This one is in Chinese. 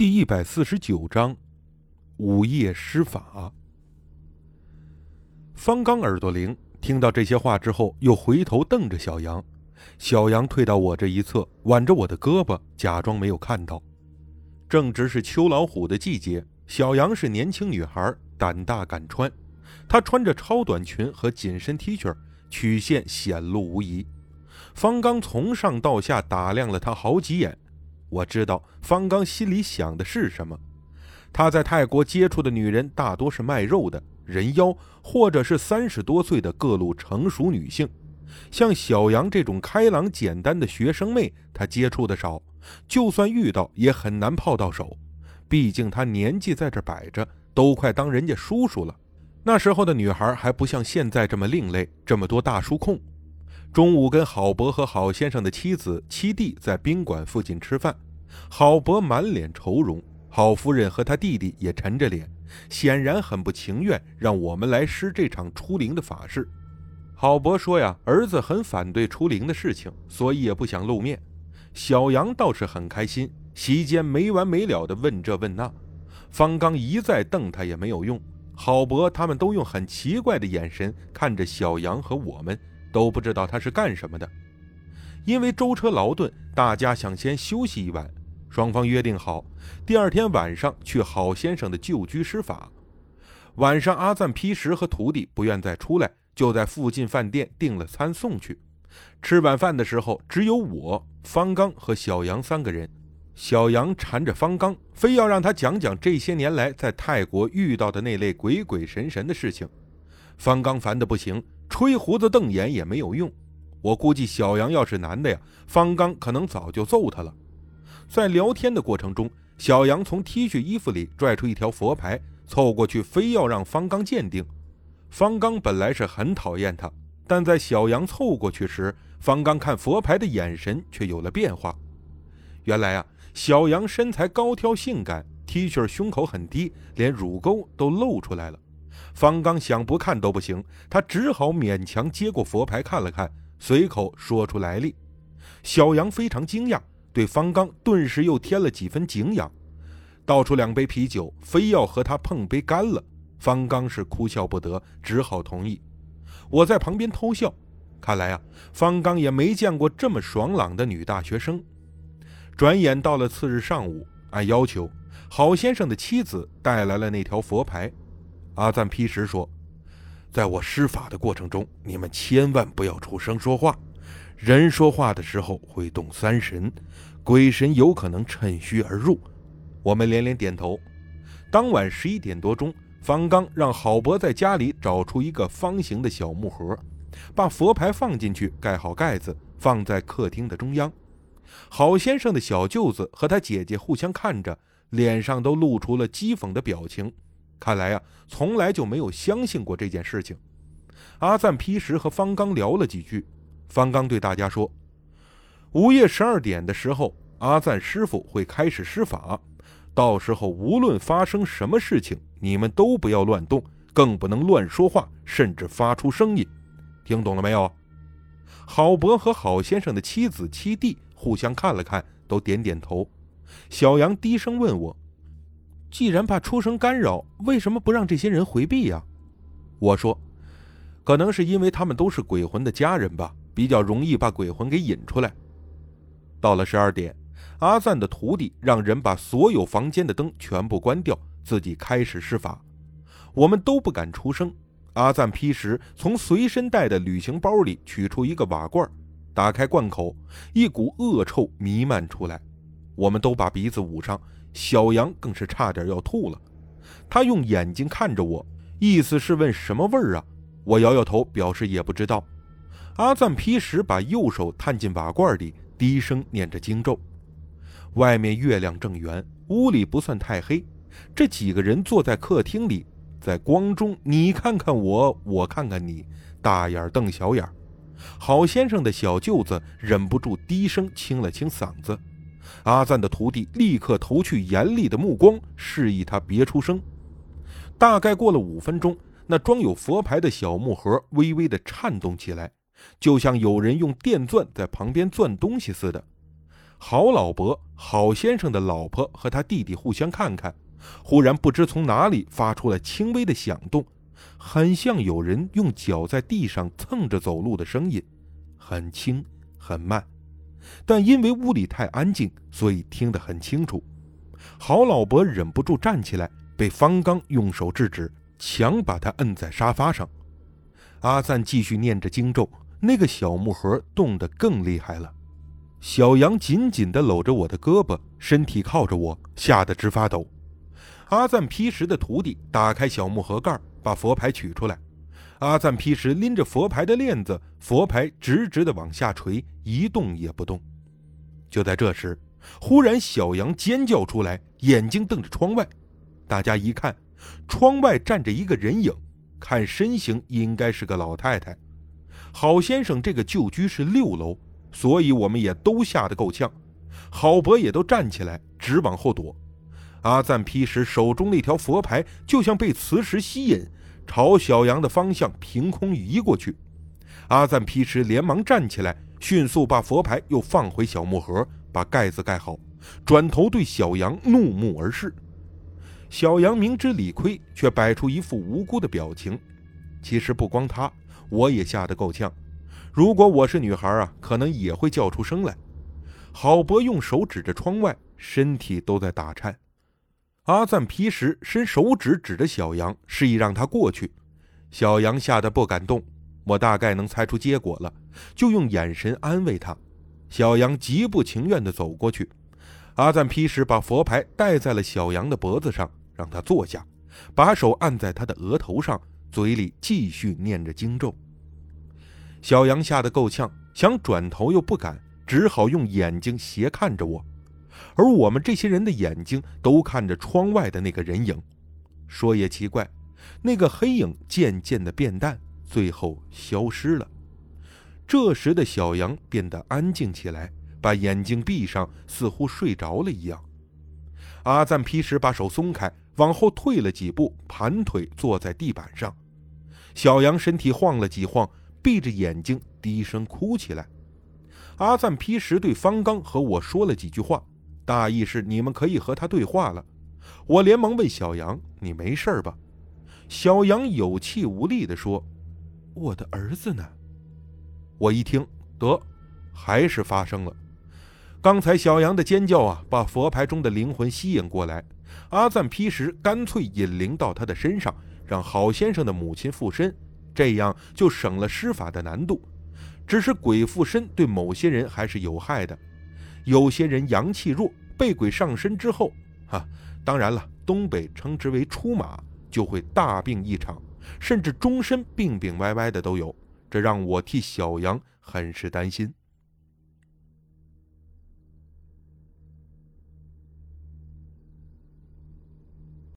第一百四十九章，午夜施法。方刚耳朵灵，听到这些话之后，又回头瞪着小杨。小杨退到我这一侧，挽着我的胳膊，假装没有看到。正值是秋老虎的季节，小杨是年轻女孩，胆大敢穿。她穿着超短裙和紧身 T 恤，曲线显露无遗。方刚从上到下打量了她好几眼。我知道方刚心里想的是什么。他在泰国接触的女人大多是卖肉的人妖，或者是三十多岁的各路成熟女性。像小杨这种开朗简单的学生妹，他接触的少，就算遇到也很难泡到手。毕竟他年纪在这摆着，都快当人家叔叔了。那时候的女孩还不像现在这么另类，这么多大叔控。中午跟郝伯和郝先生的妻子七弟在宾馆附近吃饭，郝伯满脸愁容，郝夫人和他弟弟也沉着脸，显然很不情愿让我们来施这场出灵的法事。郝伯说呀，儿子很反对出灵的事情，所以也不想露面。小杨倒是很开心，席间没完没了的问这问那，方刚一再瞪他也没有用。郝伯他们都用很奇怪的眼神看着小杨和我们。都不知道他是干什么的，因为舟车劳顿，大家想先休息一晚。双方约定好，第二天晚上去郝先生的旧居施法。晚上，阿赞劈石和徒弟不愿再出来，就在附近饭店订了餐送去。吃晚饭的时候，只有我、方刚和小杨三个人。小杨缠着方刚，非要让他讲讲这些年来在泰国遇到的那类鬼鬼神神的事情。方刚烦得不行。吹胡子瞪眼也没有用，我估计小杨要是男的呀，方刚可能早就揍他了。在聊天的过程中，小杨从 T 恤衣服里拽出一条佛牌，凑过去非要让方刚鉴定。方刚本来是很讨厌他，但在小杨凑过去时，方刚看佛牌的眼神却有了变化。原来啊，小杨身材高挑性感，T 恤胸口很低，连乳沟都露出来了。方刚想不看都不行，他只好勉强接过佛牌看了看，随口说出来历。小杨非常惊讶，对方刚顿时又添了几分敬仰，倒出两杯啤酒，非要和他碰杯干了。方刚是哭笑不得，只好同意。我在旁边偷笑，看来啊，方刚也没见过这么爽朗的女大学生。转眼到了次日上午，按要求，郝先生的妻子带来了那条佛牌。阿赞劈石说：“在我施法的过程中，你们千万不要出声说话。人说话的时候会动三神，鬼神有可能趁虚而入。”我们连连点头。当晚十一点多钟，方刚让郝伯在家里找出一个方形的小木盒，把佛牌放进去，盖好盖子，放在客厅的中央。郝先生的小舅子和他姐姐互相看着，脸上都露出了讥讽的表情。看来呀，从来就没有相信过这件事情。阿赞劈石和方刚聊了几句，方刚对大家说：“午夜十二点的时候，阿赞师傅会开始施法，到时候无论发生什么事情，你们都不要乱动，更不能乱说话，甚至发出声音。听懂了没有？”郝伯和郝先生的妻子七弟互相看了看，都点点头。小杨低声问我。既然怕出声干扰，为什么不让这些人回避呀？我说，可能是因为他们都是鬼魂的家人吧，比较容易把鬼魂给引出来。到了十二点，阿赞的徒弟让人把所有房间的灯全部关掉，自己开始施法。我们都不敢出声。阿赞劈时从随身带的旅行包里取出一个瓦罐，打开罐口，一股恶臭弥漫出来，我们都把鼻子捂上。小杨更是差点要吐了，他用眼睛看着我，意思是问什么味儿啊？我摇摇头，表示也不知道。阿赞劈石把右手探进瓦罐里，低声念着经咒。外面月亮正圆，屋里不算太黑。这几个人坐在客厅里，在光中，你看看我，我看看你，大眼瞪小眼。郝先生的小舅子忍不住低声清了清嗓子。阿赞的徒弟立刻投去严厉的目光，示意他别出声。大概过了五分钟，那装有佛牌的小木盒微微的颤动起来，就像有人用电钻在旁边钻东西似的。好老伯、好先生的老婆和他弟弟互相看看，忽然不知从哪里发出了轻微的响动，很像有人用脚在地上蹭着走路的声音，很轻很慢，但因为屋里太安静，所以听得很清楚。好老伯忍不住站起来，被方刚用手制止，强把他摁在沙发上。阿赞继续念着经咒，那个小木盒动得更厉害了。小杨紧紧地搂着我的胳膊，身体靠着我，吓得直发抖。阿赞劈石的徒弟打开小木盒盖，把佛牌取出来。阿赞劈石拎着佛牌的链子，佛牌直直地往下垂，一动也不动。就在这时，忽然小杨尖叫出来，眼睛瞪着窗外。大家一看，窗外站着一个人影，看身形应该是个老太太。郝先生这个旧居是六楼。所以我们也都吓得够呛，郝伯也都站起来，直往后躲。阿赞劈石手中那条佛牌就像被磁石吸引，朝小杨的方向凭空移过去。阿赞劈石连忙站起来，迅速把佛牌又放回小木盒，把盖子盖好，转头对小杨怒目而视。小杨明知理亏，却摆出一副无辜的表情。其实不光他，我也吓得够呛。如果我是女孩啊，可能也会叫出声来。郝博用手指着窗外，身体都在打颤。阿赞皮什伸手指指着小杨，示意让他过去。小杨吓得不敢动。我大概能猜出结果了，就用眼神安慰他。小杨极不情愿地走过去。阿赞皮什把佛牌戴在了小杨的脖子上，让他坐下，把手按在他的额头上，嘴里继续念着经咒。小杨吓得够呛，想转头又不敢，只好用眼睛斜看着我，而我们这些人的眼睛都看着窗外的那个人影。说也奇怪，那个黑影渐渐的变淡，最后消失了。这时的小杨变得安静起来，把眼睛闭上，似乎睡着了一样。阿赞劈石把手松开，往后退了几步，盘腿坐在地板上。小杨身体晃了几晃。闭着眼睛低声哭起来。阿赞劈石对方刚和我说了几句话，大意是你们可以和他对话了。我连忙问小杨：“你没事吧？”小杨有气无力地说：“我的儿子呢？”我一听，得，还是发生了。刚才小杨的尖叫啊，把佛牌中的灵魂吸引过来。阿赞劈石干脆引灵到他的身上，让郝先生的母亲附身。这样就省了施法的难度，只是鬼附身对某些人还是有害的，有些人阳气弱，被鬼上身之后，哈，当然了，东北称之为出马，就会大病一场，甚至终身病病歪歪的都有，这让我替小杨很是担心。